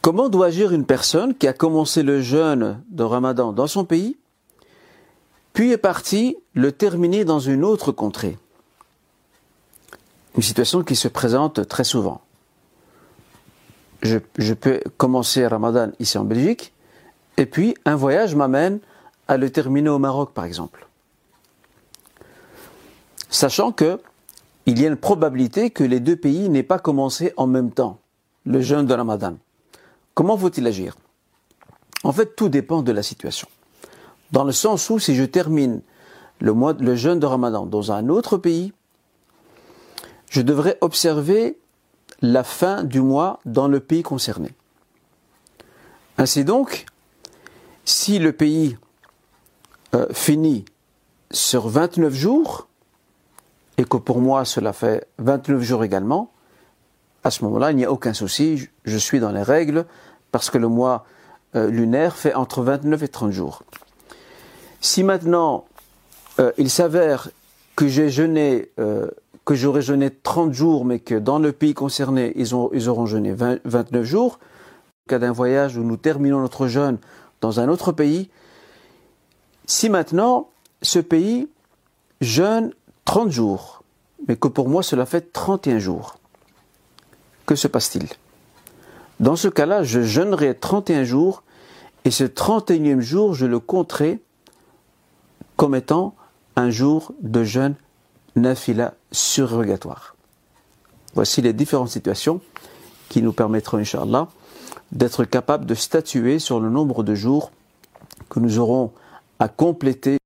Comment doit agir une personne qui a commencé le jeûne de Ramadan dans son pays, puis est partie le terminer dans une autre contrée? Une situation qui se présente très souvent. Je, peux commencer Ramadan ici en Belgique, et puis un voyage m'amène à le terminer au Maroc, par exemple. Sachant que il y a une probabilité que les deux pays n'aient pas commencé en même temps le jeûne de Ramadan. Comment faut-il agir? En fait, tout dépend de la situation. Dans le sens où si je termine le, jeûne de Ramadan dans un autre pays, je devrais observer la fin du mois dans le pays concerné. Ainsi donc, si le pays euh, finit sur 29 jours, et que pour moi cela fait 29 jours également, à ce moment-là, il n'y a aucun souci, je suis dans les règles, parce que le mois euh, lunaire fait entre 29 et 30 jours. Si maintenant euh, il s'avère que j'ai jeûné, euh, que j'aurais jeûné 30 jours, mais que dans le pays concerné, ils, ont, ils auront jeûné 29 jours, au cas d'un voyage où nous terminons notre jeûne dans un autre pays, si maintenant ce pays jeûne 30 jours, mais que pour moi cela fait 31 jours, que se passe-t-il? Dans ce cas-là, je jeûnerai 31 jours et ce 31e jour, je le compterai comme étant un jour de jeûne nafila surrogatoire. Voici les différentes situations qui nous permettront, Inch'Allah, d'être capables de statuer sur le nombre de jours que nous aurons à compléter